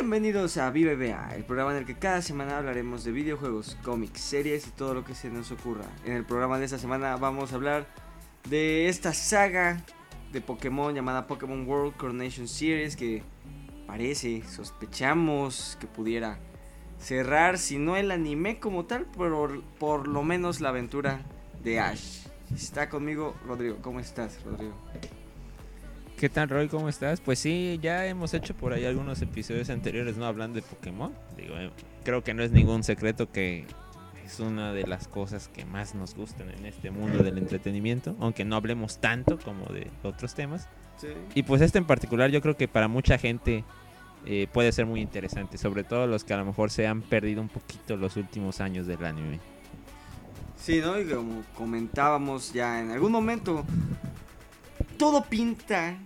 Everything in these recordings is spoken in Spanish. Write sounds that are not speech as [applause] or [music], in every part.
Bienvenidos a VBA, el programa en el que cada semana hablaremos de videojuegos, cómics, series y todo lo que se nos ocurra. En el programa de esta semana vamos a hablar de esta saga de Pokémon llamada Pokémon World Coronation Series que parece, sospechamos que pudiera cerrar, si no el anime como tal, pero por lo menos la aventura de Ash. Está conmigo Rodrigo. ¿Cómo estás, Rodrigo? ¿Qué tal, Roy? ¿Cómo estás? Pues sí, ya hemos hecho por ahí algunos episodios anteriores, ¿no? Hablando de Pokémon. Digo, eh, creo que no es ningún secreto que es una de las cosas que más nos gustan en este mundo del entretenimiento, aunque no hablemos tanto como de otros temas. Sí. Y pues este en particular yo creo que para mucha gente eh, puede ser muy interesante, sobre todo los que a lo mejor se han perdido un poquito los últimos años del anime. Sí, ¿no? Y como comentábamos ya en algún momento, todo pinta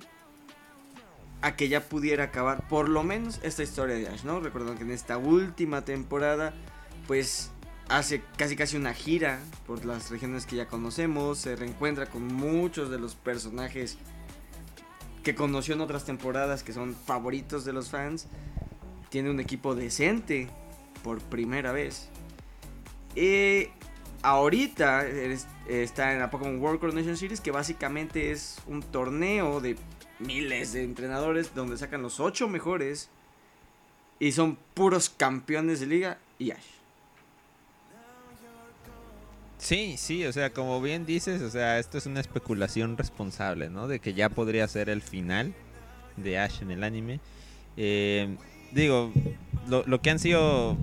a que ya pudiera acabar por lo menos esta historia de Ash, ¿no? Recordando que en esta última temporada, pues hace casi casi una gira por las regiones que ya conocemos, se reencuentra con muchos de los personajes que conoció en otras temporadas que son favoritos de los fans, tiene un equipo decente por primera vez. Y ahorita está en la Pokémon World Coronation Series, que básicamente es un torneo de miles de entrenadores donde sacan los ocho mejores y son puros campeones de liga y Ash. Sí, sí, o sea, como bien dices, o sea, esto es una especulación responsable, ¿no? De que ya podría ser el final de Ash en el anime. Eh, digo, lo, lo, que han sido,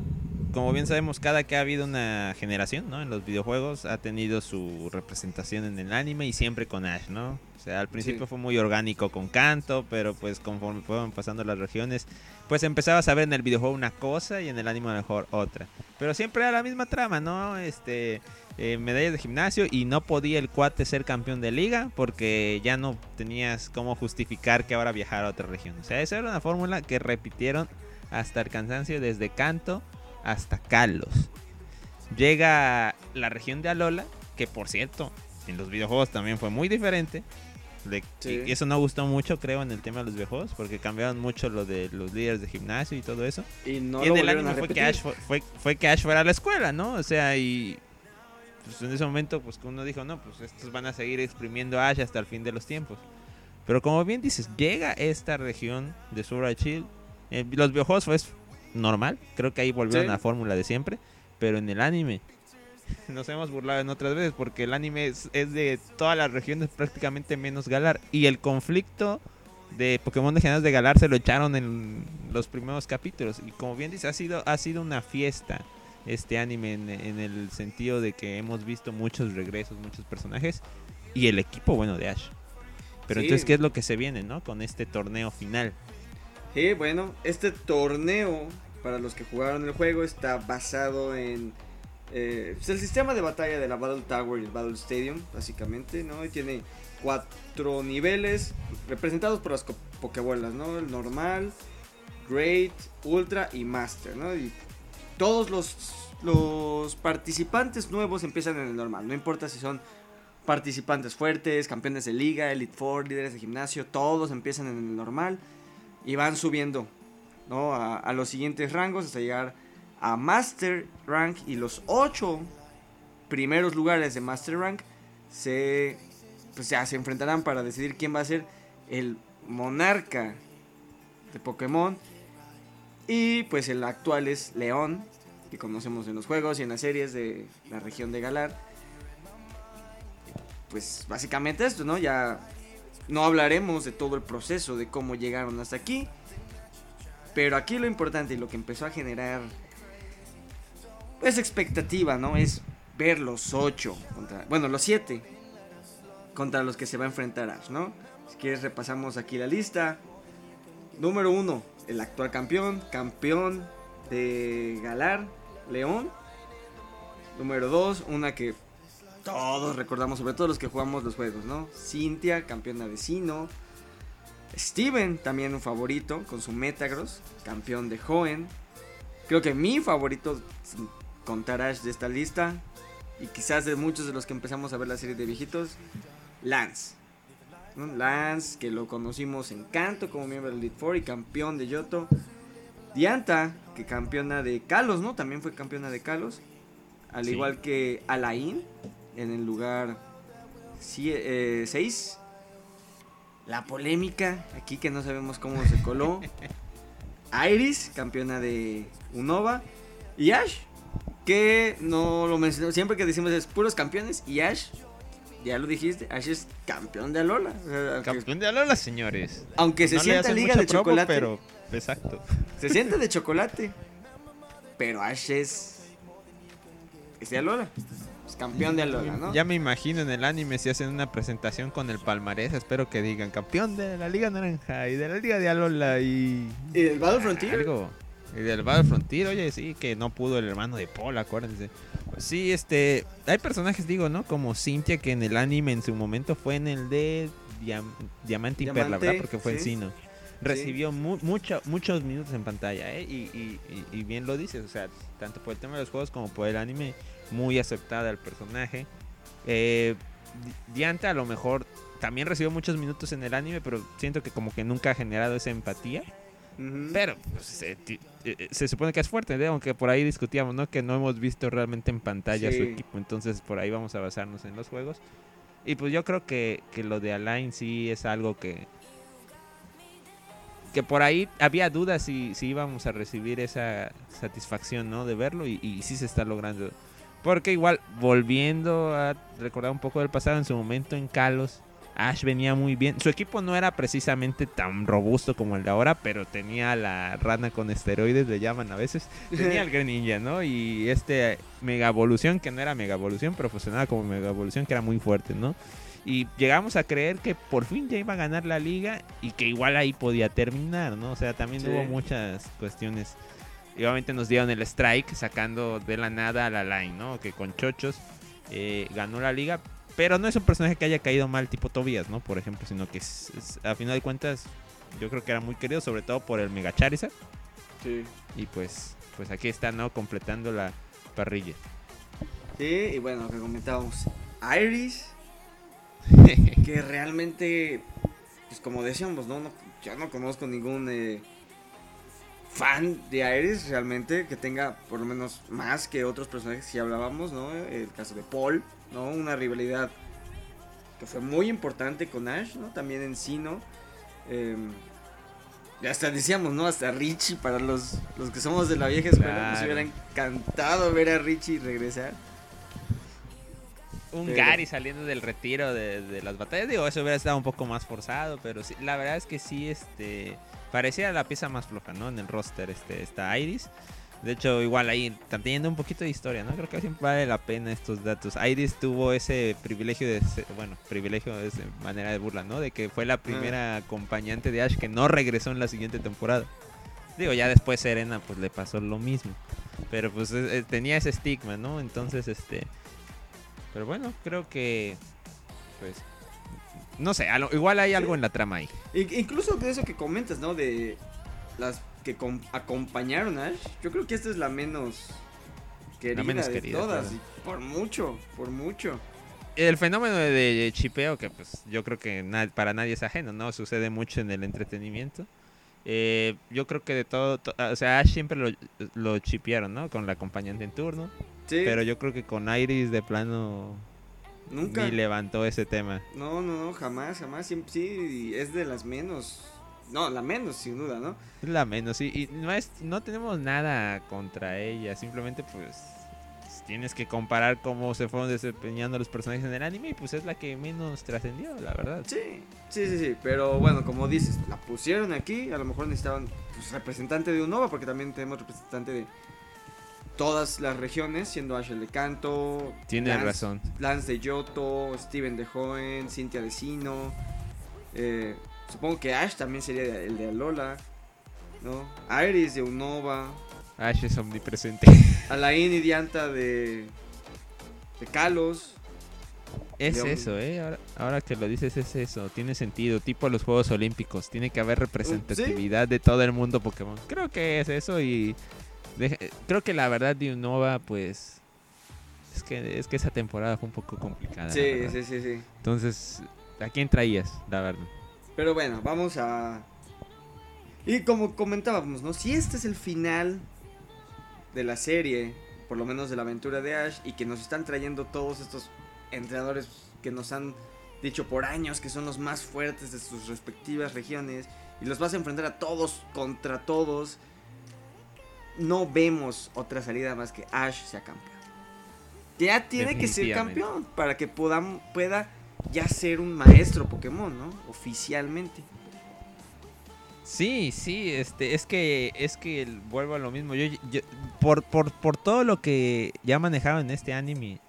como bien sabemos, cada que ha habido una generación, ¿no? En los videojuegos ha tenido su representación en el anime y siempre con Ash, ¿no? O sea, al principio fue muy orgánico con canto, pero pues conforme fueron pasando las regiones, pues empezabas a ver en el videojuego una cosa y en el anime a lo mejor otra. Pero siempre era la misma trama, ¿no? Este, eh, medallas de gimnasio y no podía el cuate ser campeón de liga porque ya no tenías cómo justificar que ahora viajara a otra región. O sea, esa era una fórmula que repitieron hasta el cansancio desde Canto hasta Kalos. Llega la región de Alola, que por cierto, en los videojuegos también fue muy diferente. Y eso no gustó mucho, creo, en el tema de los viejos, porque cambiaron mucho lo de los líderes de gimnasio y todo eso. Y, no en el anime fue que, Ash fue, fue, que Ash fuera a la escuela, ¿no? O sea, y pues en ese momento, pues uno dijo, no, pues estos van a seguir exprimiendo a Ash hasta el fin de los tiempos. Pero como bien dices, llega esta región de Sword Shield. Eh, los videojuegos fue normal, creo que ahí volvieron a la fórmula de siempre. Pero en el anime, nos hemos burlado en otras veces porque el anime es, de todas las regiones prácticamente menos Galar. Y el conflicto de Pokémon Legendarios de Galar se lo echaron en los primeros capítulos. Y como bien dice ha sido ha sido una fiesta este anime en, el sentido de que hemos visto muchos regresos muchos personajes y el equipo bueno de Ash. Pero entonces qué es lo que se viene no con este torneo final sí bueno este torneo para los que jugaron el juego está basado en eh, pues el sistema de batalla de la Battle Tower y el Battle Stadium, básicamente, ¿no? Y tiene cuatro niveles representados por las Pokébolas, ¿no? El normal, Great, Ultra y Master, ¿no? Y todos los, los participantes nuevos empiezan en el normal, no importa si son participantes fuertes, campeones de liga, Elite Four, líderes de gimnasio, todos empiezan en el normal y van subiendo, ¿no? A, los siguientes rangos hasta llegar a Master Rank y los 8 primeros lugares de Master Rank se, pues se enfrentarán para decidir quién va a ser el monarca de Pokémon. Y pues el actual es León, que conocemos en los juegos y en las series de la región de Galar. Pues básicamente esto, ¿no? Ya no hablaremos de todo el proceso, de cómo llegaron hasta aquí. Pero aquí lo importante y lo que empezó a generar es expectativa, ¿no? Es ver los ocho contra, bueno, los siete contra los que se va a enfrentar Ash, ¿no? Si quieres repasamos aquí la lista. Número uno, el actual campeón, campeón de Galar, León. Número dos, una que todos recordamos, sobre todo los que jugamos los juegos, ¿no? Cintia, campeona de Sino. Steven, también un favorito, con su Metagross, campeón de Hoenn. Creo que mi favorito, contar Ash de esta lista y quizás de muchos de los que empezamos a ver la serie de viejitos, Lance. Lance, que lo conocimos en Canto como miembro del Elite Four y campeón de Yoto. Dianta, que campeona de Kalos, ¿no? También fue campeona de Kalos. Al Sí. igual que Alain, en el lugar 6. La polémica, aquí que no sabemos cómo se coló. [laughs] Iris, campeona de Unova. Y Ash, que no lo mencionó. Siempre que decimos es puros campeones. Y Ash, ya lo dijiste, Ash es campeón de Alola. O sea, aunque, Campeón de Alola, señores. aunque se No sienta liga de promo, chocolate. pero exacto. Se siente de chocolate. Pero Ash es. Es de Alola. Es campeón de Alola, ¿no? Ya me imagino en el anime si hacen una presentación con el palmarés, espero que digan campeón de la Liga Naranja y de la Liga de Alola y Y el Battle Frontier. algo. Y del Battle Frontier, oye, sí, que no pudo el hermano de Paul, acuérdense. Pues sí, este, hay personajes, digo, ¿no? Como Cynthia, que en el anime en su momento fue en el de Diam- Diamante y Perla, ¿verdad? Porque fue en sí. Sino. Recibió mu- mucho- muchos minutos en pantalla, ¿eh? Y, y- y- y bien lo dices, o sea, tanto por el tema de los juegos como por el anime, muy aceptada el personaje. Eh, Di- Dianta a lo mejor también recibió muchos minutos en el anime, pero siento que como que nunca ha generado esa empatía. Pero pues, se, ti- eh, se supone que es fuerte, ¿eh? aunque por ahí discutíamos, ¿no? Que no hemos visto realmente en pantalla su Sí. equipo, entonces por ahí vamos a basarnos en los juegos. Y pues yo creo que, que lo de Alain sí es algo que... Que por ahí había dudas si, si íbamos a recibir esa satisfacción, ¿no? De verlo y, y sí se está logrando. Porque igual, volviendo a recordar un poco del pasado, en su momento en Kalos, Ash venía muy bien. Su equipo no era precisamente tan robusto como el de ahora, pero tenía la rana con esteroides, le llaman a veces. [laughs] Tenía el Greninja, ¿no? Y este Mega Evolución, que no era Mega Evolución, pero funcionaba como Mega Evolución, que era muy fuerte, ¿no? Y llegamos a creer que por fin ya iba a ganar la liga y que igual ahí podía terminar, ¿no? O sea, también Sí. hubo muchas cuestiones. Y obviamente nos dieron el strike sacando de la nada a la line, ¿no? Que con chochos eh, ganó la liga. Pero no es un personaje que haya caído mal tipo Tobias, ¿no? Por ejemplo, sino que es- es- a final de cuentas yo creo que era muy querido, sobre todo por el Mega Charizard. Sí. Y pues, pues aquí está, ¿no? Completando la parrilla. Sí, y bueno, lo que comentábamos. Iris, [laughs] que realmente, pues como decíamos, ¿no? no yo no conozco ningún eh, fan de Iris realmente que tenga por lo menos más que otros personajes que ya hablábamos, ¿no? El caso de Paul, ¿no? Una rivalidad que fue muy importante con Ash, ¿no? También en Sino. Eh, y hasta decíamos, ¿no? Hasta Richie, para los, los que somos de la vieja escuela, nos hubiera encantado ver a Richie regresar. Un Pero- Gary saliendo del retiro de, de las batallas. Digo, eso hubiera estado un poco más forzado, pero sí, la verdad es que sí, este, parecía la pieza más floja, ¿no? En el roster, este, está Iris. De hecho, igual ahí están teniendo un poquito de historia, ¿no? Creo que siempre vale la pena estos datos. Iris tuvo ese privilegio de ser- bueno, privilegio es de manera de burla, ¿no? De que fue la primera acompañante de Ash que no regresó en la siguiente temporada. Digo, ya después Serena pues le pasó lo mismo. Pero pues eh, eh, tenía ese estigma, ¿no? Entonces, este... Pero bueno, creo que... Pues... No sé, igual hay algo en la trama ahí. In- Incluso de eso que comentas, ¿no? De las que com- acompañaron a Ash. Yo creo que esta es la menos querida menos de querida, todas. claro. y por mucho, por mucho. El fenómeno de, de chipeo, que pues yo creo que na- para nadie es ajeno, ¿no? Sucede mucho en el entretenimiento. Eh, yo creo que de todo, to- o sea, Ash siempre lo, lo chipearon, ¿no? Con la acompañante en turno. Sí, Pero yo creo que con Iris de plano nunca. ni levantó ese tema. No, no, no, jamás, jamás. Siempre, sí, es de las menos. No, la menos, sin duda, ¿no? Es la menos, sí. Y no, es, no tenemos nada contra ella. Simplemente, pues, tienes que comparar cómo se fueron desempeñando los personajes en el anime. Y pues es la que menos trascendió, la verdad. Sí, sí, sí, sí. Pero bueno, como dices, la pusieron aquí. A lo mejor necesitaban pues, representante de Unova, porque también tenemos representante de todas las regiones, siendo Ash el de Canto. Tienes Lance- razón. Lance de Yoto, Steven de Joven, Cintia de Sino. eh, supongo que Ash también sería el de Alola. ¿No? Iris de Unova. Ash es omnipresente. [laughs] Alain y Dianta de. de Kalos. Es eso, ¿eh? Ahora, ahora que lo dices, es eso. Tiene sentido. Tipo los Juegos Olímpicos. Tiene que haber representatividad de todo el mundo Pokémon. Creo que es eso y... deja- creo que la verdad de Unova, pues... Es que, es que esa temporada fue un poco complicada. sí, sí, sí. Entonces, ¿a quién traías, la verdad? Pero bueno, vamos a. Y como comentábamos, ¿no? Si este es el final de la serie, por lo menos de la aventura de Ash, y que nos están trayendo todos estos entrenadores que nos han dicho por años que son los más fuertes de sus respectivas regiones, y los vas a enfrentar a todos contra todos, no vemos otra salida más que Ash sea campeón. Ya tiene que ser campeón para que pueda, pueda ya ser un maestro Pokémon, ¿no? Oficialmente. Sí, sí, este, es que, es que vuelvo a lo mismo. Yo, por, por, por todo lo que ya manejaron en este anime,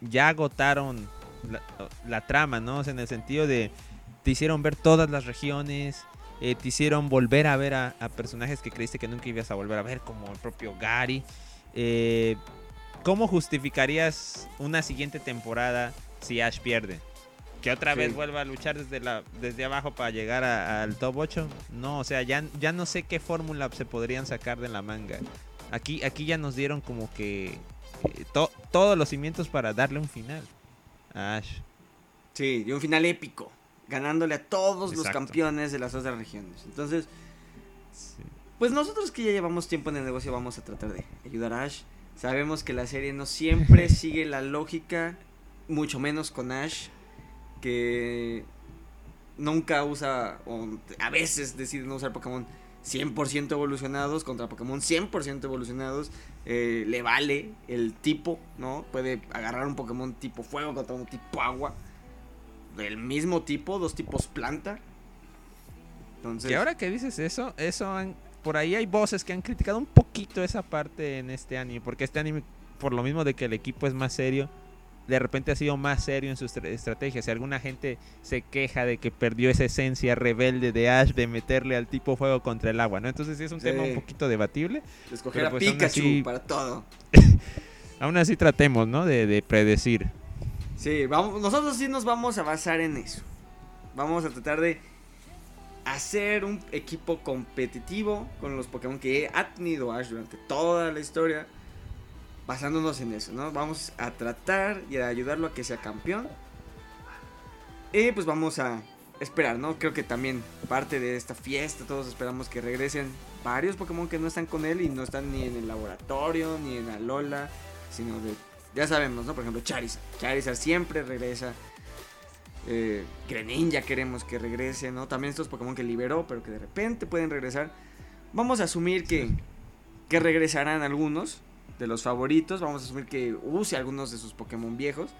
ya agotaron la, trama, ¿no? en el sentido de te hicieron ver todas las regiones, eh, te hicieron volver a ver a, personajes que creíste que nunca ibas a volver a ver, como el propio Gary. Eh, ¿Cómo justificarías una siguiente temporada si Ash pierde? que otra vez vuelva a luchar desde la desde abajo para llegar al top 8. No, o sea, ya, ya no sé qué fórmula se podrían sacar de la manga. Aquí, aquí ya nos dieron como que eh, todos los cimientos para darle un final a Ash. Sí, y un final épico, ganándole a todos los campeones de las otras regiones. Entonces, pues nosotros que ya llevamos tiempo en el negocio vamos a tratar de ayudar a Ash. Sabemos que la serie no siempre [laughs] sigue la lógica, mucho menos con Ash que nunca usa, o a veces decide no usar Pokémon 100% evolucionados contra Pokémon 100% evolucionados. Eh, le vale el tipo, ¿no? Puede agarrar un Pokémon tipo fuego contra un tipo agua. Del mismo tipo, dos tipos planta. Entonces... Que ahora que dices eso, eso por ahí hay voces que han criticado un poquito esa parte en este anime. Porque este anime, por lo mismo de que el equipo es más serio, de repente ha sido más serio en sus estrategias. Si alguna gente se queja de que perdió esa esencia rebelde de Ash de meterle al tipo fuego contra el agua, ¿no? Entonces es un tema un poquito debatible. Escoger a pues, Pikachu para todo. [laughs] aún así tratemos, ¿no? De, predecir. Sí, vamos, nosotros sí nos vamos a basar en eso. Vamos a tratar de hacer un equipo competitivo con los Pokémon que ha tenido Ash durante toda la historia basándonos en eso, ¿no? Vamos a tratar y a ayudarlo a que sea campeón. Y pues vamos a esperar, ¿no? Creo que también parte de esta fiesta, todos esperamos que regresen varios Pokémon que no están con él y no están ni en el laboratorio, ni en Alola, sino de, ya sabemos, ¿no? Por ejemplo, Charizard. Charizard siempre regresa. Eh, Greninja queremos que regrese, ¿no? También estos Pokémon que liberó, pero que de repente pueden regresar. Vamos a asumir que, que regresarán algunos de los favoritos. Vamos a asumir que use algunos de sus Pokémon viejos.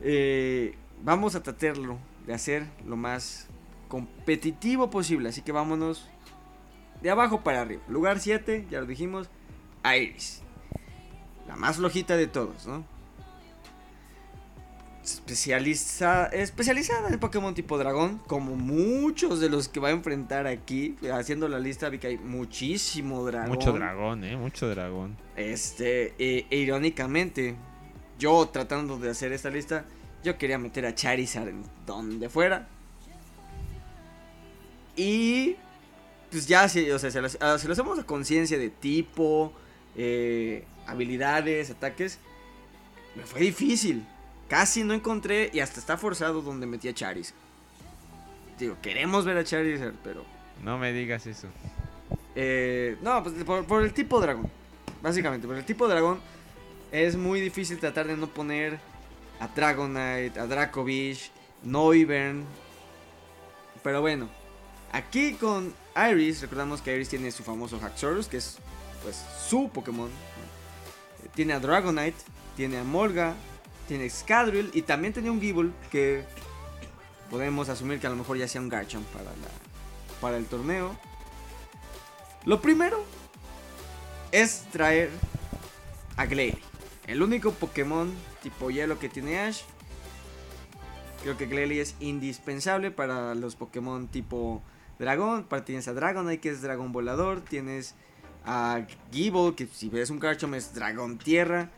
Eh, vamos a tratarlo de hacer lo más competitivo posible. Así que vámonos de abajo para arriba. Lugar 7, ya lo dijimos, Iris. La más flojita de todos, ¿no? especializa, especializada en Pokémon tipo dragón, como muchos de los que va a enfrentar aquí. Haciendo la lista vi que hay muchísimo dragón. Mucho dragón, eh, mucho dragón. Este, e, e, irónicamente, yo tratando de hacer esta lista, yo quería meter a Charizard en donde fuera. Y pues ya, o sea, se lo, hacemos a conciencia de tipo, eh, habilidades, ataques, me fue difícil. Casi no encontré y hasta está forzado donde metí a Charizard. Digo, queremos ver a Charizard, pero... No me digas eso. Eh, no, pues por, el tipo dragón. Básicamente, por el tipo dragón es muy difícil tratar de no poner a Dragonite, a Dracovish, Noivern. Pero bueno, aquí con Iris, recordamos que Iris tiene su famoso Haxorus, que es pues su Pokémon. Tiene a Dragonite, tiene a Molga, tiene Scadrill y también tenía un Gible que podemos asumir que a lo mejor ya sea un Garchomp para, la, para el torneo. Lo primero es traer a Glalie, el único Pokémon tipo hielo que tiene Ash. Creo que Glalie es indispensable para los Pokémon tipo dragón. Tienes a Dragonite que es dragón volador. Tienes a Gible que si ves un Garchomp es dragón tierra.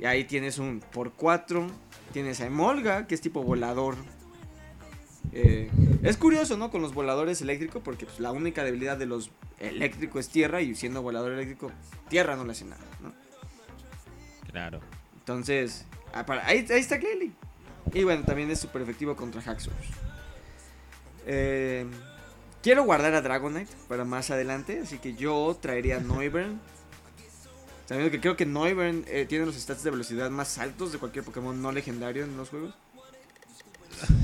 Y ahí tienes un por 4. Tienes a Emolga, que es tipo volador. Eh, es curioso, ¿no? Con los voladores eléctricos, porque pues, la única debilidad de los eléctricos es tierra. Y siendo volador eléctrico, tierra no le hace nada, ¿no? Claro. Entonces, ah, ahí, está Kelly. Y bueno, también es súper efectivo contra Haxorus. Eh, quiero guardar a Dragonite para más adelante, así que yo traería a Noivern. Sabiendo que creo que Noivern eh, tiene los stats de velocidad más altos de cualquier Pokémon no legendario en los juegos.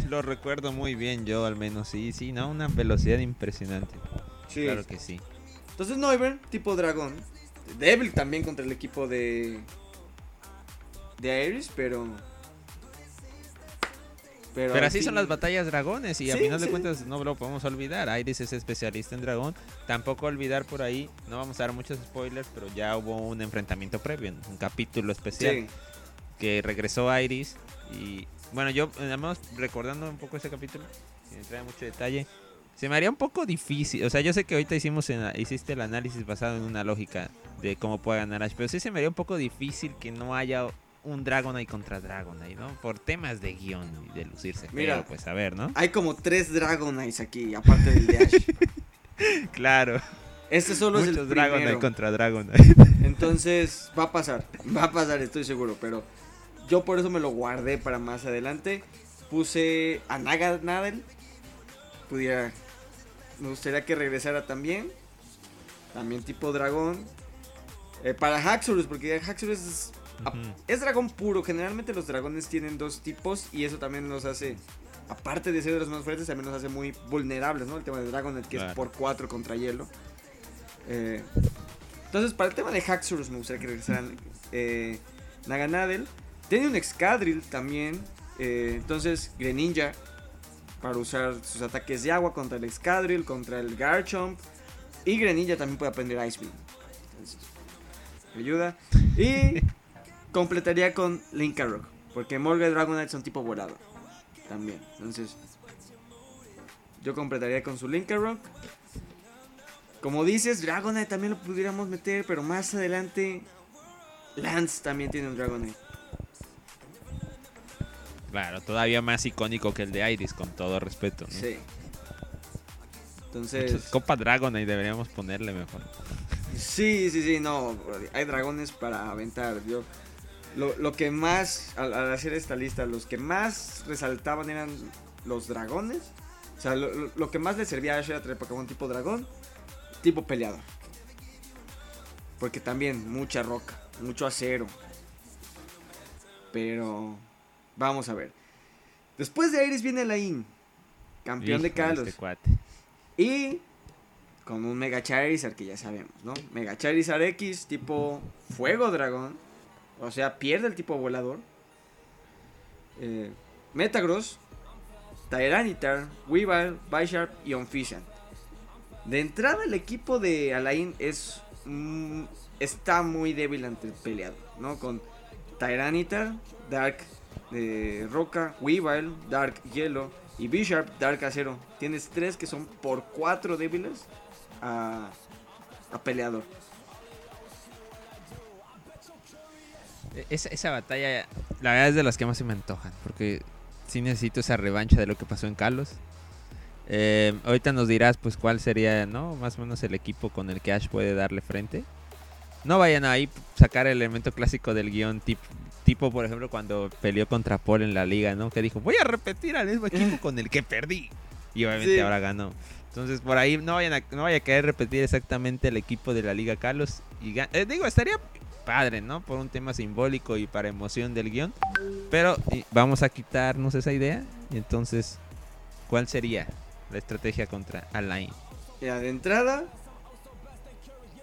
Lo recuerdo muy bien yo al menos, sí, sí, ¿no? Una velocidad impresionante. Sí. Claro que sí. Entonces Noivern, tipo dragón. Débil también contra el equipo de. de Iris, pero. Pero, así fin- son las batallas dragones y a Sí, final de cuentas no lo podemos olvidar. Iris es especialista en dragón. Tampoco olvidar por ahí, no vamos a dar muchos spoilers, pero ya hubo un enfrentamiento previo, un capítulo especial Sí. que regresó Iris y bueno, yo además recordando un poco ese capítulo, sin entrar en mucho detalle, se me haría un poco difícil. O sea, yo sé que ahorita hicimos en- hiciste el análisis basado en una lógica de cómo puede ganar Ash, pero sí se me haría un poco difícil que no haya un Dragonite contra Dragonite, ¿no? Por temas de guion y de lucirse. Mira. Pero pues a ver, ¿no? Hay como tres Dragonites aquí, aparte del de Ash. [laughs] Claro. Este solo es el Dragonite primero. contra Dragonite. [laughs] Entonces, va a pasar. Va a pasar, estoy seguro. Pero yo por eso me lo guardé para más adelante. Puse a Naga Nadel. Pudiera. Me gustaría que regresara también. También tipo dragón. Eh, para Haxorus, porque Haxorus es, Es dragón puro. Generalmente los dragones tienen dos tipos. Y eso también nos hace. Aparte de ser de los más fuertes, también nos hace muy vulnerables, ¿no? El tema de Dragonet, que es por 4 contra hielo. Eh, entonces, para el tema de Haxorus, me gustaría que regresaran eh, Naganadel. Tiene un Excadrill también. eh, entonces, Greninja. Para usar sus ataques de agua contra el Excadrill, contra el Garchomp. Y Greninja también puede aprender Ice Beam. Entonces, me ayuda. Y [laughs] completaría con Linkarook. Porque Morga y Dragonite son tipo volado. También. Entonces, yo completaría con su Linkarook. Como dices, Dragonite también lo pudiéramos meter, pero más adelante Lance también tiene un Dragonite. Claro, todavía más icónico que el de Iris, con todo respeto. ¿no? Sí. Entonces, Copa Dragonite deberíamos ponerle mejor. sí, sí, sí, no, hay dragones para aventar. Yo lo, lo que más al, al hacer esta lista, los que más resaltaban eran los dragones. O sea, lo, lo- lo que más le servía a Ash era traer Pokémon tipo dragón, tipo peleador. Porque también mucha roca, mucho acero. Pero vamos a ver. Después de Iris viene Lain, campeón de Kalos. este cuate. Y con un Mega Charizard que ya sabemos, ¿no? Mega Charizard X tipo Fuego Dragón. O sea, pierde el tipo volador. Eh, Metagross, Tyranitar, Weavile, Bisharp y Onfishan. De entrada el equipo de Alain es está muy débil ante el peleador, ¿no? Con Tyranitar, Dark eh, Roca, Weavile, Dark Hielo y Bisharp, Dark Acero. Tienes tres que son por cuatro débiles a, a peleador. Esa, esa batalla, la verdad es de las que más se me antojan, porque sí necesito esa revancha de lo que pasó en Kalos. Eh, ahorita nos dirás pues cuál sería, ¿no? Más o menos el equipo con el que Ash puede darle frente. No vayan ahí sacar el elemento clásico del guion tip- tipo, por ejemplo, cuando peleó contra Paul en la liga, ¿no? Que dijo, voy a repetir al mismo equipo con el que perdí. Y obviamente Sí. ahora ganó. Entonces por ahí no vayan a, no vaya a querer repetir exactamente el equipo de la Liga Carlos. Y eh, digo, estaría padre, ¿no? Por un tema simbólico y para emoción del guion. Pero vamos a quitarnos esa idea. Y entonces, ¿cuál sería la estrategia contra Alain? Ya, de entrada,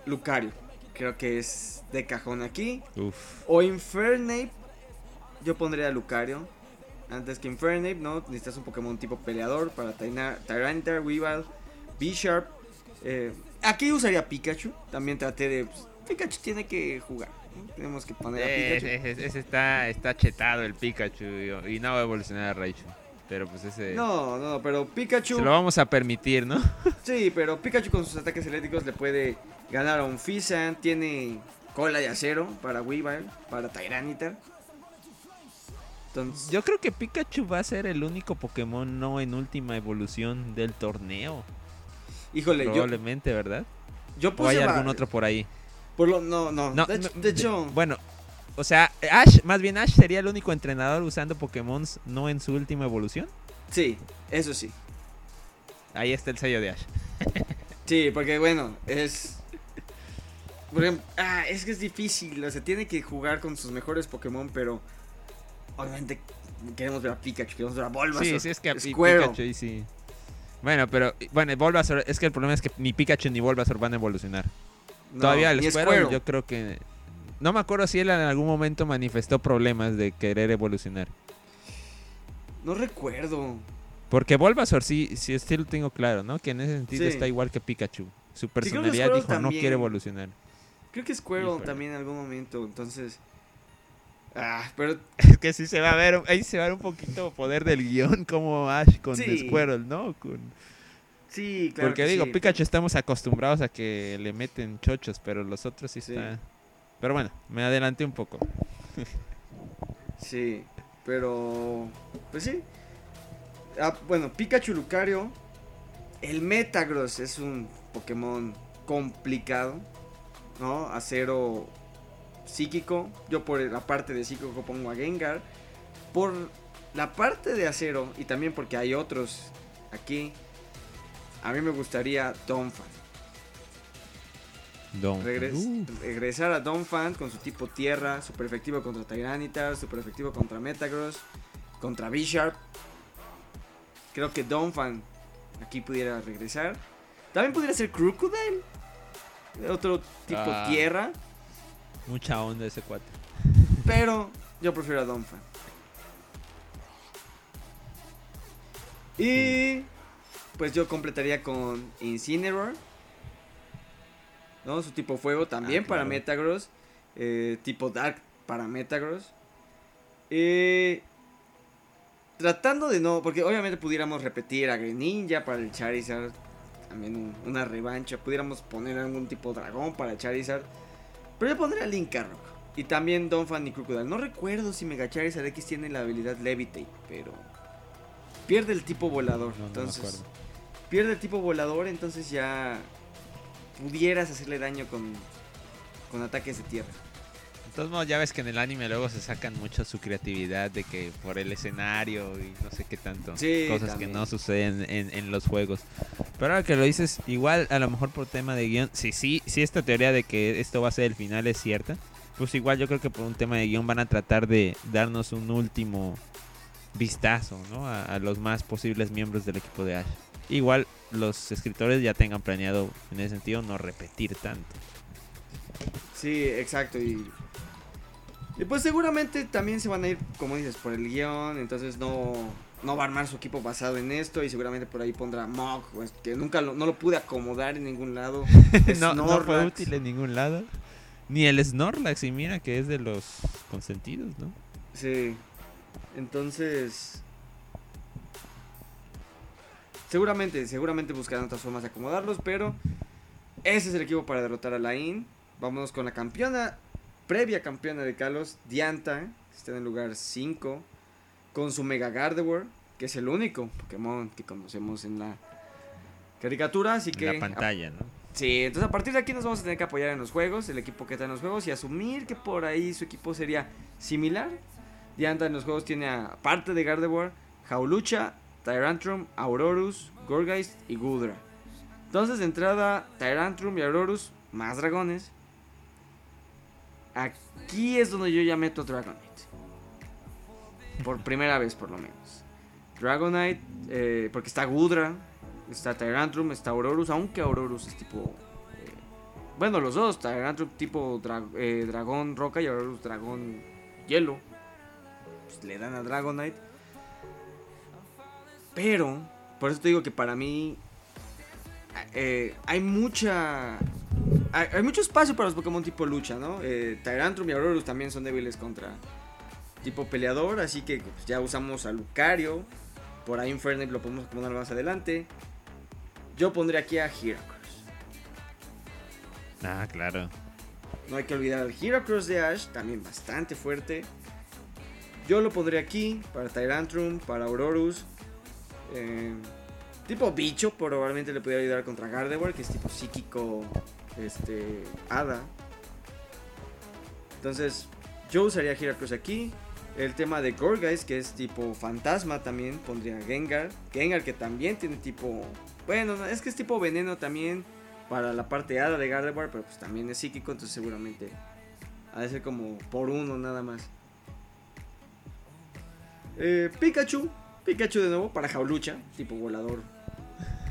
Lucario. Creo que es de cajón aquí. Uf. O Infernape. Yo pondría a Lucario. Antes que Infernape, ¿no? Necesitas un Pokémon tipo peleador para Tyranitar, Weavile, B-Sharp. Eh, aquí usaría Pikachu. También traté de... pues, Pikachu tiene que jugar. Tenemos que poner a Eh, Pikachu. ese, ese- ese está, está chetado el Pikachu y, y no va a evolucionar a Raichu. Pero pues ese... No, no, pero Pikachu... Se lo vamos a permitir, ¿no? [laughs] Sí, pero Pikachu con sus ataques eléctricos le puede ganar a un Fisan. Tiene cola de acero para Weavile, para Tyranitar. Entonces, Yo creo que Pikachu va a ser el único Pokémon no en última evolución del torneo. híjole, yo, Probablemente, ¿verdad? yo ¿O puse hay va- algún otro por ahí? Por lo, no, no, No, de, no, hecho- de hecho, Bueno, o sea, Ash, más bien Ash sería el único entrenador usando Pokémon no en su última evolución. sí, eso sí. ahí está el sello de Ash. [laughs] sí, porque bueno, es... Por ejemplo, ah, es que es difícil, o sea, tiene que jugar con sus mejores Pokémon, pero obviamente queremos ver a Pikachu, queremos ver a Bulbasaur. Sí, sí, es que a Pikachu y sí. Bueno, pero bueno, Bulbasaur, es que el problema es que ni Pikachu ni Bulbasaur van a evolucionar. Todavía el Squirtle, yo creo que no me acuerdo si él en algún momento manifestó problemas de querer evolucionar. No recuerdo. Porque Bulbasaur sí, sí, sí lo tengo claro, ¿no? Que en ese sentido está igual que Pikachu. Su personalidad dijo no quiere evolucionar. Creo que Squirtle también en algún momento, entonces... Ah, pero... [laughs] Es que sí se va a ver, ahí se va a ver un poquito poder del guion como Ash con Squirtle, ¿no? Con... Sí, claro. Porque digo, Pikachu estamos acostumbrados a que le meten chochos, pero los otros sí, sí. está... Pero bueno, me adelanté un poco. [laughs] sí, pero... Pues sí. Ah, bueno, Pikachu Lucario. El Metagross es un Pokémon complicado. ¿No? Acero psíquico. Yo por la parte de psíquico pongo a Gengar. Por la parte de acero y también porque hay otros aquí. A mí me gustaría Donphan. Uh. Regresar a Donphan con su tipo tierra, super efectivo contra Tyranitar, super efectivo contra Metagross, contra Bisharp. Creo que Donphan aquí pudiera regresar. También pudiera ser Crocodile. Otro tipo ah. tierra. Mucha onda ese cuate. [laughs] Pero yo prefiero a Donphan. Y pues yo completaría con Incineroar ¿no? Su tipo fuego también ah, para Metagross. Eh, tipo Dark para Metagross. Eh, tratando de no, porque obviamente pudiéramos repetir a Greninja para el Charizard. También una revancha. Pudiéramos poner algún tipo dragón para Charizard. Pero yo pondría a Linkarrock. Y también Donphan y Crocodile. No recuerdo si Mega Charizard X tiene la habilidad Levitate, pero pierde el tipo volador. entonces, pierde el tipo volador, entonces ya pudieras hacerle daño con, con ataques de tierra. De todos modos, ya ves que en el anime luego se sacan mucho su creatividad de que por el escenario y no sé qué tanto. cosas que no suceden en, los juegos. Pero ahora que lo dices, igual a lo mejor por tema de guion, si sí, sí, esta teoría de que esto va a ser el final es cierta, pues igual yo creo que por un tema de guion van a tratar de darnos un último vistazo ¿no? a, a los más posibles miembros del equipo de Ash igual los escritores ya tengan planeado en ese sentido no repetir tanto. Sí, exacto. Y, y pues seguramente también se van a ir, como dices, por el guion. Entonces no, no va a armar su equipo basado en esto. Y seguramente por ahí pondrá Mog, pues, que nunca lo, no lo pude acomodar en ningún lado. [laughs] no, no fue útil en ningún lado. Ni el Snorlax, y mira que es de los consentidos, ¿no? Sí. Entonces, Seguramente, seguramente buscarán otras formas de acomodarlos, pero ese es el equipo para derrotar a Lain. Vámonos con la campeona, previa campeona de Kalos, Dianta, que está en el lugar 5, con su Mega Gardevoir, que es el único Pokémon que conocemos en la caricatura, así que... En la pantalla, ¿no? Sí, entonces a partir de aquí nos vamos a tener que apoyar en los juegos, el equipo que está en los juegos, y asumir que por ahí su equipo sería similar. Dianta en los juegos tiene, aparte de Gardevoir, Jaulucha, Tyrantrum, Aurorus, Gorgeist y Gudra. Entonces de entrada, Tyrantrum y Aurorus, más dragones. Aquí es donde yo ya meto Dragonite. Por primera vez por lo menos. Dragonite, eh, porque está Gudra, está Tyrantrum, está Aurorus, aunque Aurorus es tipo... Eh, bueno, los dos, Tyrantrum tipo eh, dragón roca y Aurorus dragón hielo. Pues le dan a Dragonite. Pero, por eso te digo que para mí eh, hay mucha... Hay, mucho espacio para los Pokémon tipo lucha, ¿no? Eh, Tyrantrum y Aurorus también son débiles contra tipo peleador, así que pues, ya usamos a Lucario. Por ahí Infernape lo podemos poner más adelante. Yo pondré aquí a Heracross. Ah, claro. No hay que olvidar al Heracross de Ash, también bastante fuerte. Yo lo pondré aquí para Tyrantrum, para Aurorus. Eh, tipo bicho, probablemente le pudiera ayudar contra Gardevoir, que es tipo psíquico, este, hada. Entonces, yo usaría Heracross aquí. El tema de Gorgeist, que es tipo fantasma también, pondría Gengar. Gengar que también tiene tipo... Bueno, no, es que es tipo veneno también para la parte hada de Gardevoir, pero pues también es psíquico, entonces seguramente ha de ser como por uno nada más. Eh, Pikachu, Pikachu de nuevo para Jaulucha, tipo volador.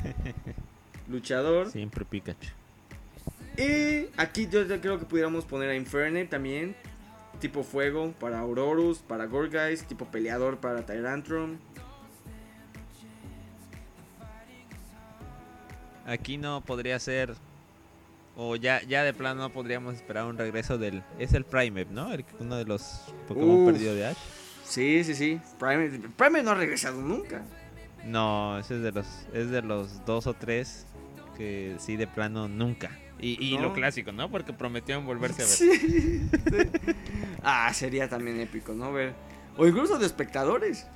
[laughs] Luchador. Siempre Pikachu. Y aquí yo creo que pudiéramos poner a Infernape también. Tipo fuego para Aurorus, para Gorgeist, tipo peleador para Tyrantrum. Aquí no podría ser. O ya, ya de plano no podríamos esperar un regreso del. Es el Primeape, ¿no? El- uno de los Pokémon Uf. perdido de Ash. Sí, sí, sí. Prime, Prime no ha regresado nunca. No, ese es de los, es de los dos o tres que sí de plano nunca. Y, y No. lo clásico, ¿no? Porque prometieron volverse a ver. [laughs] Sí, sí. Ah, sería también épico, ¿no? Ver. O incluso de espectadores.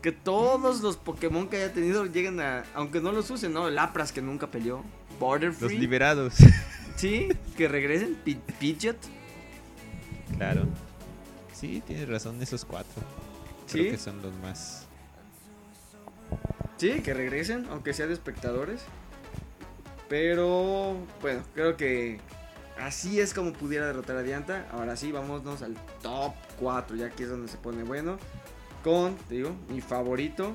Que todos los Pokémon que haya tenido lleguen a. Aunque no los usen, ¿no? Lapras que nunca peleó. Border Los liberados. Sí, que regresen. Pi- Pidgeot. claro. Sí, tienes razón, esos cuatro. Creo Sí. que son los más. Sí, que regresen, aunque sea de espectadores. Pero, bueno, creo que así es como pudiera derrotar a Dianta. Ahora sí, vámonos al top 4, ya que es donde se pone bueno. Con, te digo, mi favorito,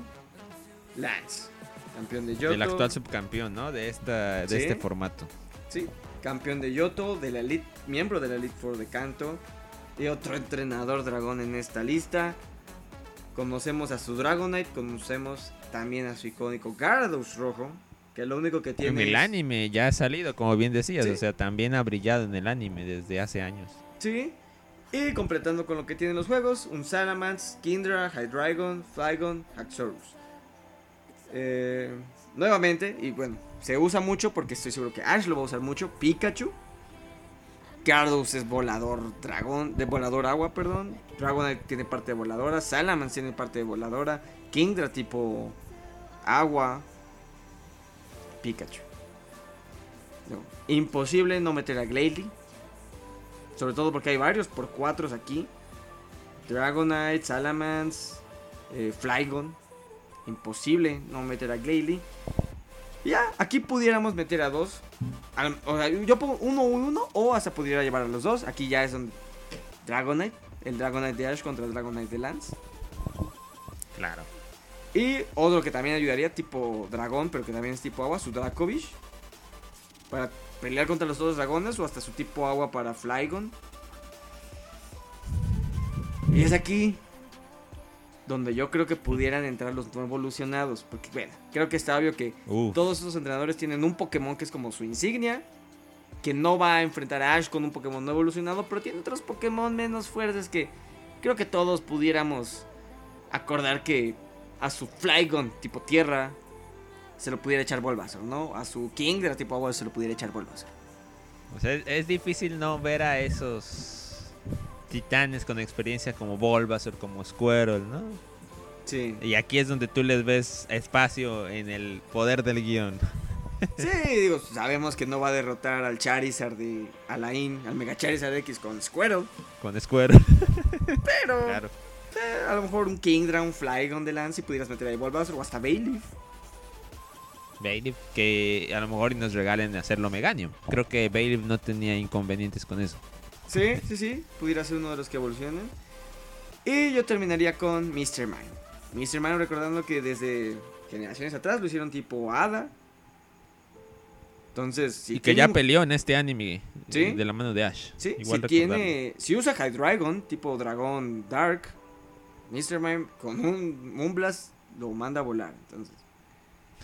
Lance. Campeón de Yoto. El actual subcampeón, ¿no? De, esta, de Sí. este formato. Sí, campeón de Yoto, de la Elite, miembro de la Elite Four de Kanto. Y otro entrenador dragón en esta lista. Conocemos a su Dragonite, conocemos también a su icónico Gyarados rojo. Que lo único que tiene En el es- anime ya ha salido, como bien decías. Sí. O sea, también ha brillado en el anime desde hace años. Sí. Y completando con lo que tienen los juegos, un Salamence, Kindra, Hydreigon, Flygon, Haxorus. Eh, nuevamente, y bueno, se usa mucho porque estoy seguro que Ash lo va a usar mucho, Pikachu. Gyarados es volador dragón, de volador agua, perdón. Dragonite tiene parte de voladora, Salamence tiene parte de voladora, Kingdra tipo agua, Pikachu. Imposible no meter a Glalie. Sobre todo porque hay varios por cuatro aquí. Dragonite, Salamence, eh, Flygon. Imposible no meter a Glalie. Ya, aquí pudiéramos meter a dos. Al- o sea, yo pongo uno uno o hasta pudiera llevar a los dos. Aquí ya es donde Dragonite, el Dragonite de Ash contra el Dragonite de Lance. Claro. Y otro que también ayudaría, tipo dragón, pero que también es tipo agua, su Dracovish. Para pelear contra los dos dragones o hasta su tipo agua para Flygon. Y es aquí donde yo creo que pudieran entrar los no evolucionados. Porque, bueno, creo que está obvio que Uf. todos esos entrenadores tienen un Pokémon que es como su insignia. Que no va a enfrentar a Ash con un Pokémon no evolucionado. Pero tiene otros Pokémon menos fuertes que creo que todos pudiéramos acordar que a su Flygon tipo tierra se lo pudiera echar Bulbasaur, ¿no? A su King de tipo agua se lo pudiera echar Bulbasaur. O sea, es, es difícil no ver a esos titanes con experiencia como Bulbasaur, como Squirtle, ¿no? Sí. Y aquí es donde tú les ves espacio en el poder del guion. Sí, digo, sabemos que no va a derrotar al Charizard de Alain, al Mega Charizard X con Squirtle. Con Squirtle, [laughs] Pero claro. eh, a lo mejor un Kingdra, un Flygon de Lance y pudieras meter ahí Bulbasaur o hasta Bailey. Bailey, que a lo mejor y nos regalen hacerlo Meganium. Creo que Bailey no tenía inconvenientes con eso. Sí, sí, sí, pudiera ser uno de los que evolucionen. Y yo terminaría con Mr. Mime. Mr. Mime recordando que desde generaciones atrás lo hicieron tipo Hada. Entonces, si y que ya peleó en este anime eh, ¿Sí? de la mano de Ash. Sí, Igual si tiene. Si usa Hydreigon, tipo dragón Dark, Mr. Mime con un Moonblast lo manda a volar. Entonces.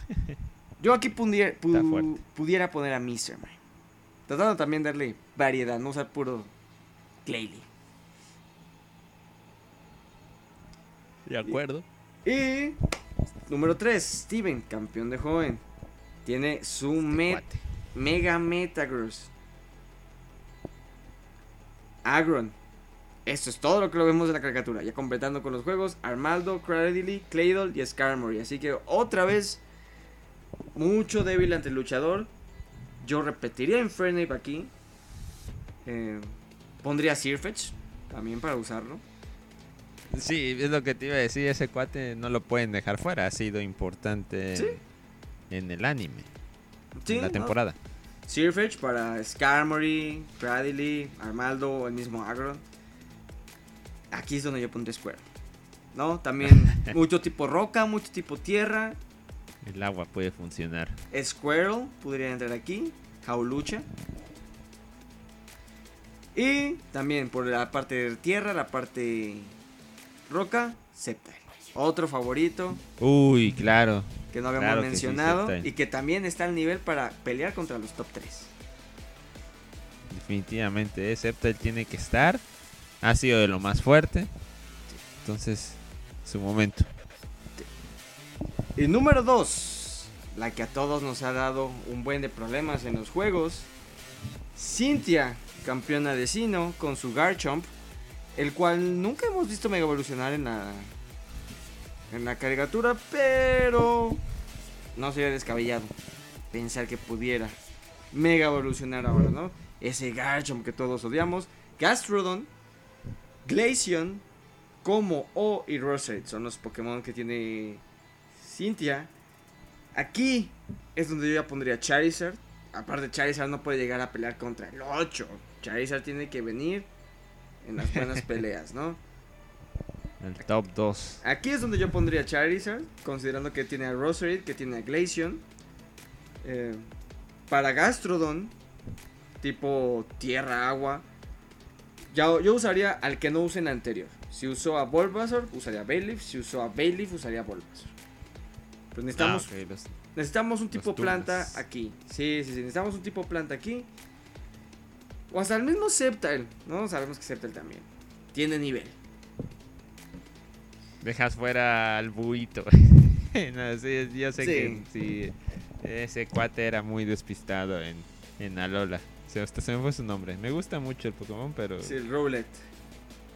[laughs] Yo aquí pudiera, pu- pudiera poner a Mr. Mime. Tratando también de darle variedad, no usar puro Glalie. De acuerdo. Y número 3, Steven, campeón de joven. Tiene su met- Cuate. Mega Metagross. Agron. Esto es todo lo que lo vemos en la caricatura. Ya completando con los juegos: Armaldo, Cradily, Claydol y Skarmory. Así que otra vez, mucho débil ante el luchador. Yo repetiría Infernape aquí. Eh, pondría Sirfetch también para usarlo. Sí, es lo que te iba a decir, ese cuate no lo pueden dejar fuera, ha sido importante Sí. en el anime, Sí, en la ¿no? temporada. Sirfetch para Skarmory, Bradley, Armaldo, el mismo Agron. Aquí es donde yo pondré Square. ¿No? También [laughs] mucho tipo roca, mucho tipo tierra. El agua puede funcionar. Squirrel podría entrar aquí. Jaulucha. Y también por la parte de tierra, la parte roca, Sceptile. Otro favorito Uy, claro. que no habíamos Claro que sí, mencionado y que también está al nivel para pelear contra los top 3. Definitivamente, ¿eh? Sceptile tiene que estar. Ha sido de lo más fuerte. Entonces, su momento. Y número 2, la que a todos nos ha dado un buen de problemas en los juegos. Cynthia, campeona de Sino, con su Garchomp, el cual nunca hemos visto mega evolucionar en la, en la caricatura, pero no sería descabellado pensar que pudiera mega evolucionar ahora, ¿no? Ese Garchomp que todos odiamos, Gastrodon, Glaceon, como O y Roserade son los Pokémon que tiene Cynthia. Aquí es donde yo ya pondría Charizard. Aparte, Charizard no puede llegar a pelear contra el 8. Charizard tiene que venir en las buenas [laughs] peleas, ¿no? El top 2. Aquí es donde yo pondría Charizard, considerando que tiene a Roserade, que tiene a Glaceon. Eh, para Gastrodon, tipo tierra, agua, yo usaría al que no use en anterior. Si usó a Bulbasaur, usaría Bayleaf. Si usó a Bayleaf, usaría Bulbasaur. Pues necesitamos, Ah, los- necesitamos un tipo planta aquí. Sí, sí, sí, necesitamos un tipo planta aquí. O hasta el mismo Sceptile, ¿no? Sabemos que Sceptile también tiene nivel. Dejas fuera al buito. [laughs] no, sí, yo sé Sí. que sí, ese cuate era muy despistado en, en Alola. Se, hasta se me fue su nombre. Me gusta mucho el Pokémon, pero Sí, el Rowlet.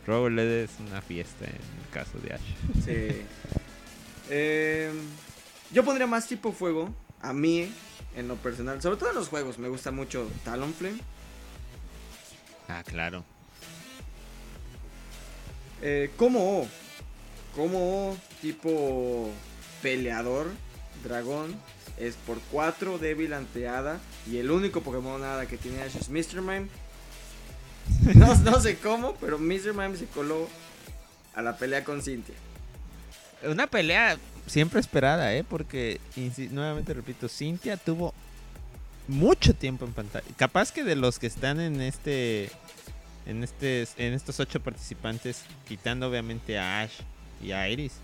Rowlet es una fiesta en el caso de Ash. Sí. [laughs] Eh, yo pondría más tipo fuego. A mí, en lo personal. Sobre todo en los juegos. Me gusta mucho Talonflame. Ah, claro. Eh, como O. Como O, tipo peleador, dragón. Es por 4 débil ante Hada. Y el único Pokémon Hada que tiene Ash es Mr. Mime. [laughs] No, no sé cómo, pero Mr. Mime se coló a la pelea con Cynthia. Una pelea siempre esperada, ¿eh? Porque, nuevamente repito, Cintia tuvo mucho tiempo en pantalla. Capaz que de los que están en este, en este, en estos ocho participantes, quitando obviamente a Ash y a Iris,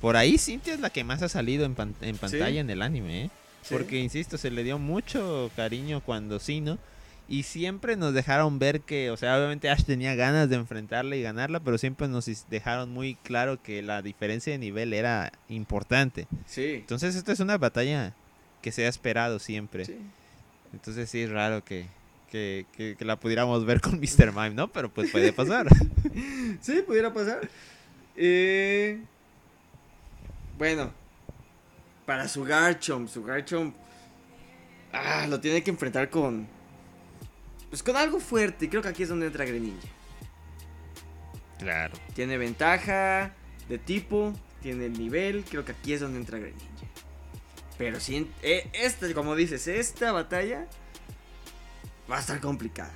por ahí Cintia es la que más ha salido en, pan- en pantalla en el anime, ¿eh? Sí. Porque, insisto, se le dio mucho cariño cuando Sino. Y siempre nos dejaron ver que, o sea, obviamente Ash tenía ganas de enfrentarla y ganarla, pero siempre nos dejaron muy claro que la diferencia de nivel era importante. Sí. Entonces, esta es una batalla que se ha esperado siempre. sí. Entonces, sí es raro que, que, que- que la pudiéramos ver con [laughs] Mr. Mime, ¿no? Pero pues puede pasar. [laughs] Sí, pudiera pasar. Eh, bueno, para su Garchomp, su Garchomp ah, lo tiene que enfrentar con pues con algo fuerte. Creo que aquí es donde entra Greninja. claro. Tiene ventaja de tipo, tiene el nivel. Creo que aquí es donde entra Greninja. Pero en- eh, como dices, esta batalla va a estar complicada.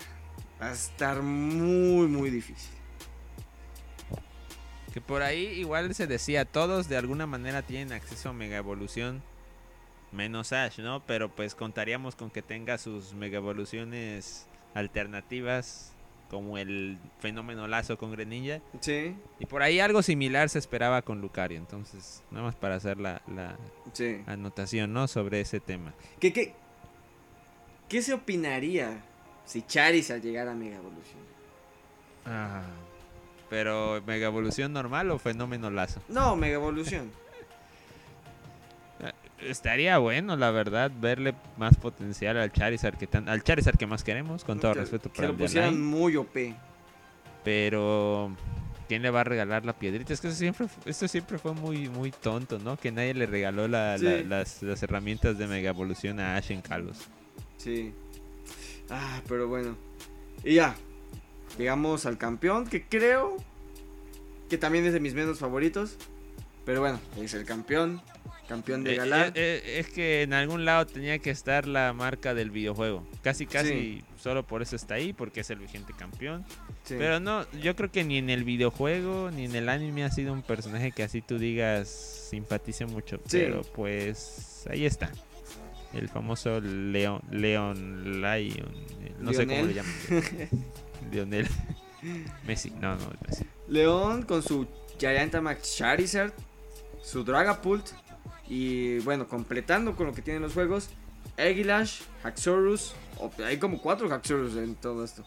Va a estar muy, muy difícil. Que por ahí igual se decía, todos de alguna manera tienen acceso a Mega Evolución. Menos Ash, ¿no? Pero pues contaríamos con que tenga sus Mega Evoluciones alternativas. Como el fenómeno lazo con Greninja. Sí, Y por ahí algo similar se esperaba con Lucario. Entonces, nada más para hacer la, la sí. anotación, ¿no? Sobre ese tema. ¿Qué, qué, qué se opinaría si Charizard llegara a Mega Evolución? Ah, pero Mega Evolución normal o fenómeno lazo. No, Mega Evolución. Estaría bueno, la verdad, verle más potencial al Charizard que tan, al Charizard que más queremos, con todo que, respeto que para lo el de pusieran muy OP. pero ¿quién le va a regalar la piedrita? Es que eso siempre, esto siempre fue muy, muy tonto, ¿no? Que nadie le regaló la- la- Sí. las, las herramientas de Mega Evolución a Ash en Kalos. Sí. Ah, pero bueno. Y ya. Llegamos al campeón que creo que también es de mis menos favoritos. Pero bueno, es el campeón, campeón de Eh, Galar. eh, eh, es que en algún lado tenía que estar la marca del videojuego. Casi, casi solo por eso está ahí, porque es el vigente campeón. Sí. Pero no, yo creo que ni en el videojuego ni en el anime ha sido un personaje que así tú digas simpatice mucho. Sí. Pero pues ahí está. El famoso León, León Lion. No sé cómo le llaman. [laughs] Lionel. Messi. No, no, Messi. León con su Gigantamax Charizard, su Dragapult y bueno, completando con lo que tienen los juegos, Aguilash, Haxorus, hay como cuatro Haxorus en todo esto,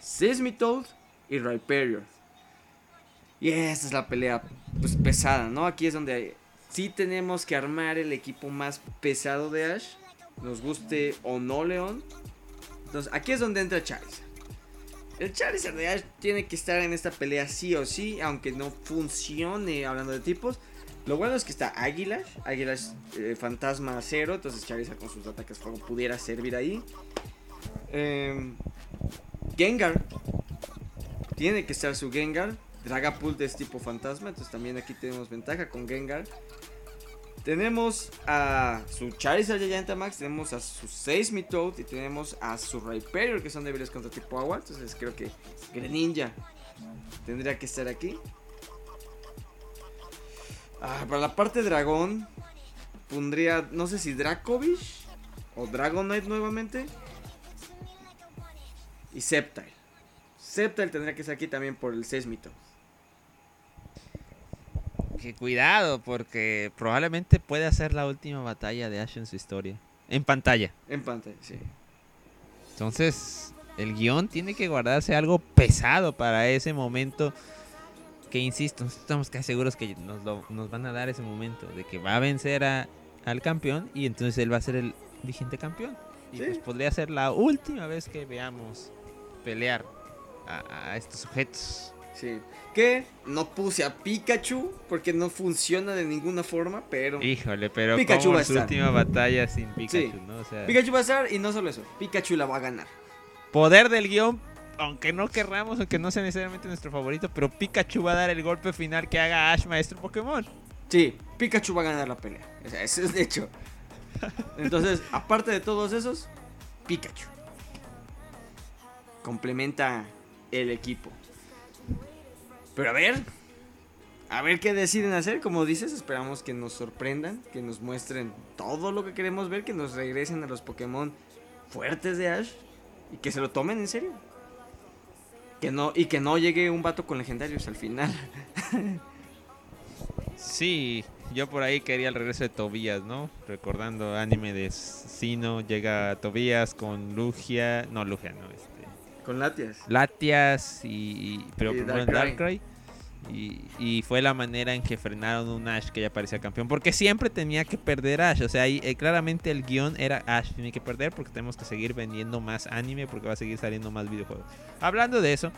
Seismitoad y Rhyperior. Y esta es la pelea pues, pesada, ¿no? Aquí es donde sí tenemos que armar el equipo más pesado de Ash, nos guste o no León. Entonces aquí es donde entra Charizard. El Charizard de Ash tiene que estar en esta pelea sí o sí, aunque no funcione hablando de tipos. Lo bueno es que está Aguilash, Aguilash eh, fantasma cero, entonces Charizard con sus ataques fuego pudiera servir ahí. Em, Gengar, tiene que estar su Gengar. Dragapult es tipo fantasma, entonces también aquí tenemos ventaja con Gengar. Tenemos a su Charizard Gigantamax, tenemos a su Seismitoad y tenemos a su Rhyperior que son débiles contra tipo agua. Entonces creo que Greninja tendría que estar aquí. Ah, para la parte dragón pondría, no sé si Dracovish o Dragonite nuevamente. Y Sceptile. Sceptile tendría que estar aquí también por el Seismitoad. Que cuidado, porque probablemente puede ser la última batalla de Ash en su historia. En pantalla. En pantalla, sí. Entonces, el guion tiene que guardarse algo pesado para ese momento. Que insisto, estamos casi seguros que nos, lo- nos van a dar ese momento de que va a vencer a- al campeón y entonces él va a ser el vigente campeón. Y Sí. pues podría ser la última vez que veamos pelear a, a estos sujetos. Sí. Que no puse a Pikachu porque no funciona de ninguna forma, pero Híjole, pero Pikachu como va a su estar. última batalla sin Pikachu, Sí. ¿no? O sea, Pikachu va a estar y no solo eso, Pikachu la va a ganar. poder del guion, aunque no querramos, aunque no sea necesariamente nuestro favorito, pero Pikachu va a dar el golpe final que haga Ash maestro Pokémon. Sí, Pikachu va a ganar la pelea. O sea, eso es de hecho. Entonces, [laughs] aparte de todos esos, Pikachu. Complementa el equipo. Pero a ver, a ver qué deciden hacer. Como dices, esperamos que nos sorprendan, que nos muestren todo lo que queremos ver, que nos regresen a los Pokémon fuertes de Ash y que se lo tomen en serio. Que no, y que no llegue un vato con legendarios al final. Sí, yo por ahí quería el regreso de Tobías, ¿no? Recordando anime de Sino, llega Tobías con Lugia, no Lugia, no, este, Con Latias. Latias y, y- pero Y. Darkrai. Y, y fue la manera en que frenaron un Ash que ya parecía campeón. Porque siempre tenía que perder Ash. O sea, ahí, eh, claramente el guion era Ash tiene que perder porque tenemos que seguir vendiendo más anime porque va a seguir saliendo más videojuegos. Hablando de eso,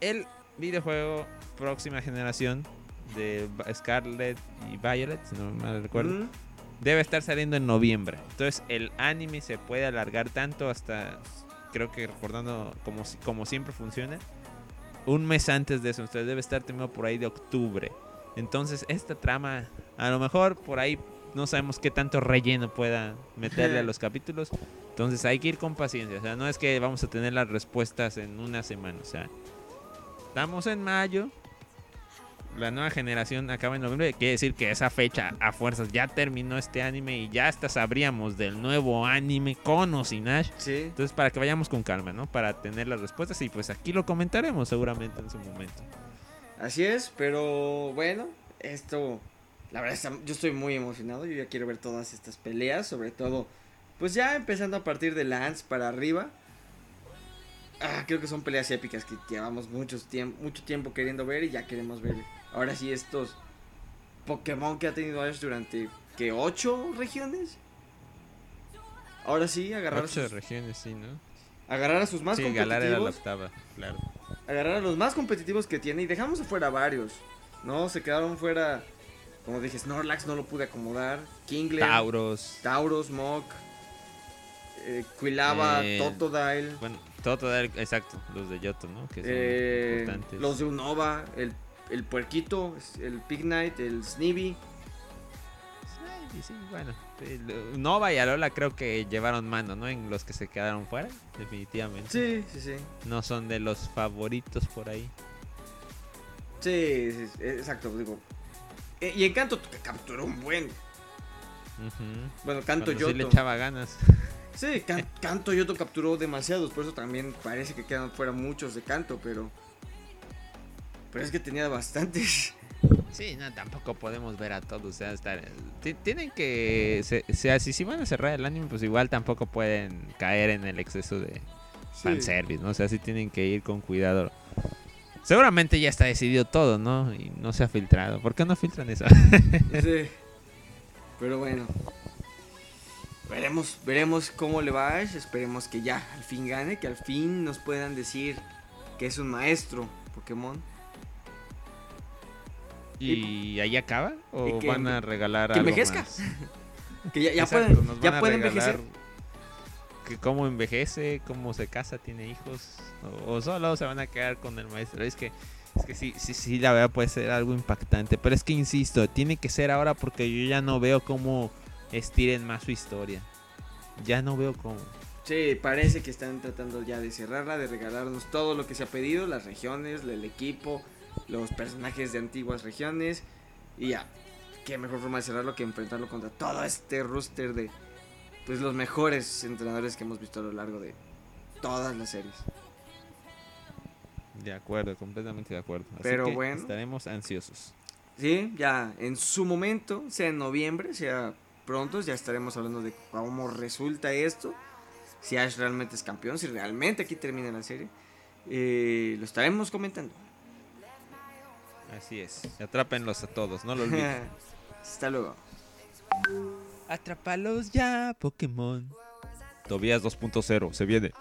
el videojuego próxima generación de Scarlet y Violet, si no mal recuerdo, Mm, debe estar saliendo en noviembre. Entonces el anime se puede alargar tanto hasta, creo que recordando como, si- como siempre funciona, un mes antes de eso. Entonces debe estar terminado por ahí de octubre. Entonces esta trama, a lo mejor por ahí no sabemos qué tanto relleno pueda meterle a los capítulos. Entonces hay que ir con paciencia. O sea, no es que vamos a tener las respuestas en una semana. O sea, estamos en mayo. La nueva generación acaba en noviembre. Quiere decir que esa fecha a fuerzas ya terminó este anime y ya hasta sabríamos del nuevo anime con o sin Ash. sí. Entonces, para que vayamos con calma, ¿no? Para tener las respuestas y pues aquí lo comentaremos seguramente en su momento. Así es, pero bueno, esto, la verdad, yo estoy muy emocionado, yo ya quiero ver todas estas peleas, sobre todo, pues ya empezando a partir de Lance para arriba. Ah, creo que son peleas épicas que llevamos muchos tiemp- mucho tiempo queriendo ver y ya queremos ver. Ahora sí, estos Pokémon que ha tenido Ash durante, ¿qué? ¿Ocho regiones? Ahora sí, agarrar, a Ocho sus, regiones, sí, ¿no? agarrar a sus más sí, Galar era la competitivos octava, claro. agarrar a los más competitivos que tiene y dejamos afuera varios. No, se quedaron fuera, como dije, Snorlax no lo pude acomodar, Kingler, Tauros. Tauros, Mok, eh, Quilava, Eh, Totodile, Bueno, todo, exacto, los de Yoto, ¿no? Que son eh, importantes. los de Unova, el el puerquito, el Pig Knight, el Snivy. Sí, sí, bueno. Nova y Alola creo que llevaron mano, ¿no? En los que se quedaron fuera, definitivamente. Sí, sí, sí. No son de los favoritos por ahí. Sí, sí, sí, exacto, digo. Eh, y Encanto capturó un buen. Bueno, Canto Yoto. Sí le echaba ganas. Sí, Canto Yoto capturó demasiados, por eso también parece que quedan fuera muchos de Canto, pero. Pero es que tenía bastantes. Sí, no, tampoco podemos ver a todos. O sea, estar, tienen que. sea, si, si van a cerrar el anime, pues igual tampoco pueden caer en el exceso de fanservice, ¿no? O sea, sí tienen que ir con cuidado. Seguramente ya está decidido todo, ¿no? Y no se ha filtrado. ¿Por qué no filtran eso? [laughs] sí. Pero bueno. Veremos, veremos cómo le va a Ash. Esperemos que ya al fin gane, que al fin nos puedan decir que es un maestro Pokémon. ¿Y ahí acaba? ¿O van a regalar que algo envejezca. que ya, ya pueden, ya pueden envejecer. Que cómo envejece, cómo se casa, tiene hijos. O, solo se van a quedar con el maestro. Es que, es que sí, sí, sí, la verdad puede ser algo impactante. Pero es que insisto, tiene que ser ahora porque yo ya no veo cómo estiren más su historia. Ya no veo cómo. Sí, parece que están tratando ya de cerrarla, de regalarnos todo lo que se ha pedido, las regiones, el equipo, los personajes de antiguas regiones. Y ya, qué mejor forma de cerrarlo que enfrentarlo contra todo este rooster de pues los mejores entrenadores que hemos visto a lo largo de todas las series. De acuerdo, completamente de acuerdo. Pero bueno, estaremos ansiosos. Sí, ya en su momento, sea en noviembre, sea pronto, ya estaremos hablando de cómo resulta esto. Si Ash realmente es campeón, si realmente aquí termina la serie. Eh, lo estaremos comentando. Así es. Atrápenlos a todos, no lo olviden. [laughs] Hasta luego. Atrápalos ya, Pokémon. Tobias 2.0, se viene.